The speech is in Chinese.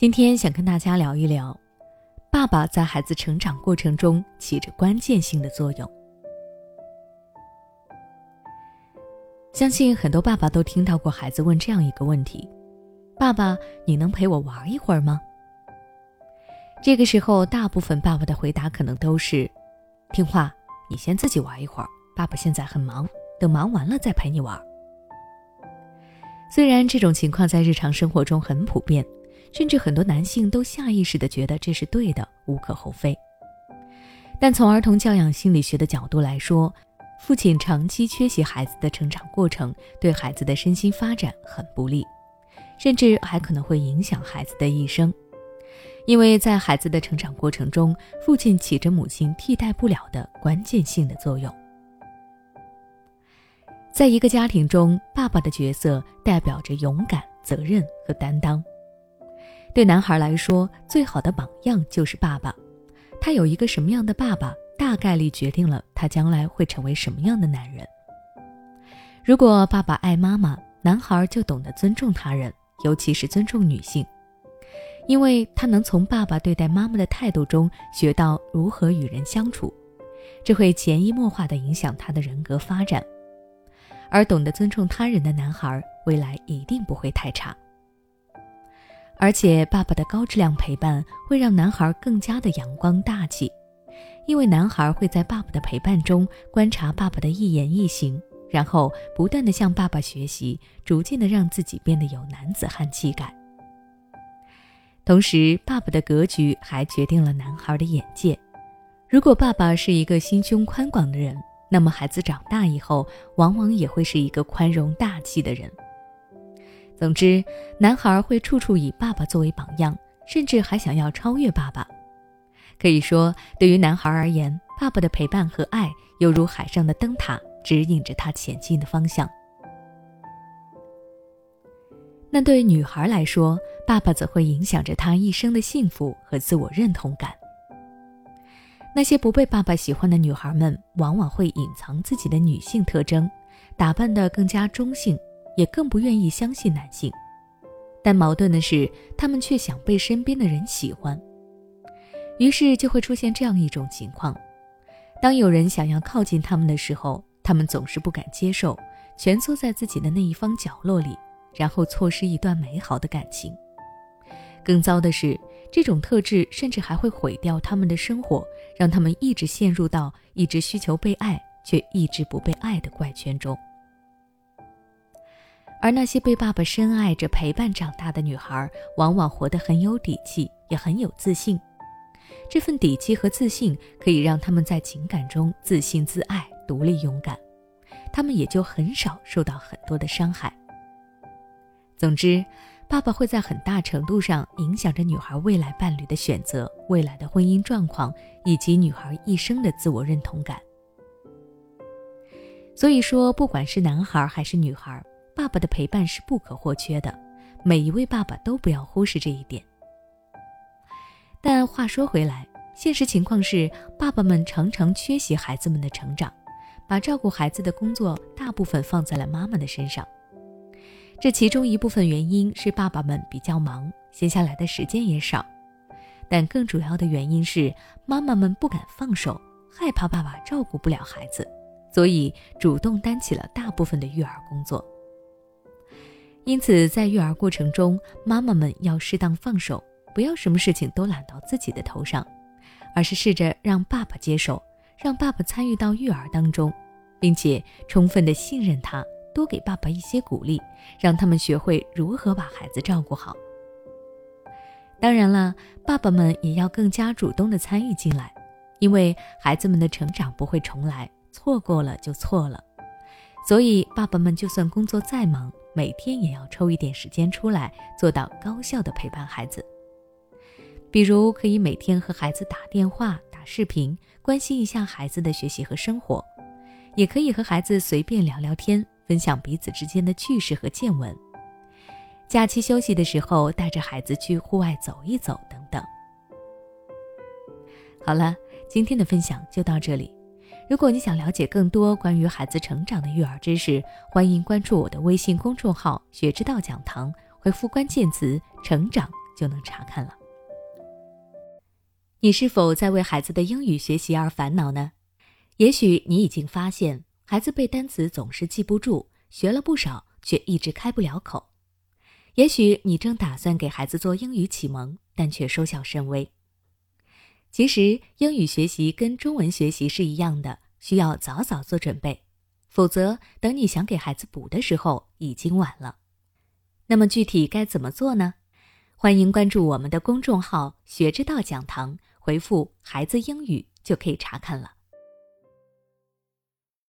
今天想跟大家聊一聊，爸爸在孩子成长过程中起着关键性的作用。相信很多爸爸都听到过孩子问这样一个问题：“爸爸，你能陪我玩一会儿吗？”这个时候，大部分爸爸的回答可能都是：“听话，你先自己玩一会儿，爸爸现在很忙，等忙完了再陪你玩。”虽然这种情况在日常生活中很普遍。甚至很多男性都下意识地觉得这是对的，无可厚非。但从儿童教养心理学的角度来说，父亲长期缺席孩子的成长过程，对孩子的身心发展很不利，甚至还可能会影响孩子的一生。因为在孩子的成长过程中，父亲起着母亲替代不了的关键性的作用。在一个家庭中，爸爸的角色代表着勇敢、责任和担当。对男孩来说，最好的榜样就是爸爸。他有一个什么样的爸爸，大概率决定了他将来会成为什么样的男人。如果爸爸爱妈妈，男孩就懂得尊重他人，尤其是尊重女性，因为他能从爸爸对待妈妈的态度中学到如何与人相处，这会潜移默化地影响他的人格发展。而懂得尊重他人的男孩，未来一定不会太差。而且，爸爸的高质量陪伴会让男孩更加的阳光大气，因为男孩会在爸爸的陪伴中观察爸爸的一言一行，然后不断的向爸爸学习，逐渐的让自己变得有男子汉气概。同时，爸爸的格局还决定了男孩的眼界。如果爸爸是一个心胸宽广的人，那么孩子长大以后，往往也会是一个宽容大气的人。总之，男孩会处处以爸爸作为榜样，甚至还想要超越爸爸。可以说，对于男孩而言，爸爸的陪伴和爱犹如海上的灯塔，指引着他前进的方向。那对女孩来说，爸爸则会影响着她一生的幸福和自我认同感。那些不被爸爸喜欢的女孩们，往往会隐藏自己的女性特征，打扮得更加中性。也更不愿意相信男性，但矛盾的是，他们却想被身边的人喜欢，于是就会出现这样一种情况：当有人想要靠近他们的时候，他们总是不敢接受，蜷缩在自己的那一方角落里，然后错失一段美好的感情。更糟的是，这种特质甚至还会毁掉他们的生活，让他们一直陷入到一直需求被爱却一直不被爱的怪圈中。而那些被爸爸深爱着陪伴长大的女孩，往往活得很有底气，也很有自信。这份底气和自信可以让他们在情感中自信自爱、独立勇敢，他们也就很少受到很多的伤害。总之，爸爸会在很大程度上影响着女孩未来伴侣的选择、未来的婚姻状况以及女孩一生的自我认同感。所以说，不管是男孩还是女孩。爸爸的陪伴是不可或缺的，每一位爸爸都不要忽视这一点。但话说回来，现实情况是，爸爸们常常缺席孩子们的成长，把照顾孩子的工作大部分放在了妈妈的身上。这其中一部分原因是爸爸们比较忙，闲下来的时间也少，但更主要的原因是妈妈们不敢放手，害怕爸爸照顾不了孩子，所以主动担起了大部分的育儿工作。因此，在育儿过程中，妈妈们要适当放手，不要什么事情都揽到自己的头上，而是试着让爸爸接手，让爸爸参与到育儿当中，并且充分的信任他，多给爸爸一些鼓励，让他们学会如何把孩子照顾好。当然了，爸爸们也要更加主动的参与进来，因为孩子们的成长不会重来，错过了就错了，所以爸爸们就算工作再忙。每天也要抽一点时间出来，做到高效的陪伴孩子。比如，可以每天和孩子打电话、打视频，关心一下孩子的学习和生活；也可以和孩子随便聊聊天，分享彼此之间的趣事和见闻。假期休息的时候，带着孩子去户外走一走，等等。好了，今天的分享就到这里。如果你想了解更多关于孩子成长的育儿知识，欢迎关注我的微信公众号“学之道讲堂”，回复关键词“成长”。就能查看了。你是否在为孩子的英语学习而烦恼呢？也许你已经发现，孩子背单词总是记不住，学了不少却一直开不了口。也许你正打算给孩子做英语启蒙，但却收效甚微。其实，英语学习跟中文学习是一样的，需要早早做准备，否则等你想给孩子补的时候，已经晚了。那么具体该怎么做呢？欢迎关注我们的公众号“学之道讲堂”，回复“孩子英语”就可以查看了。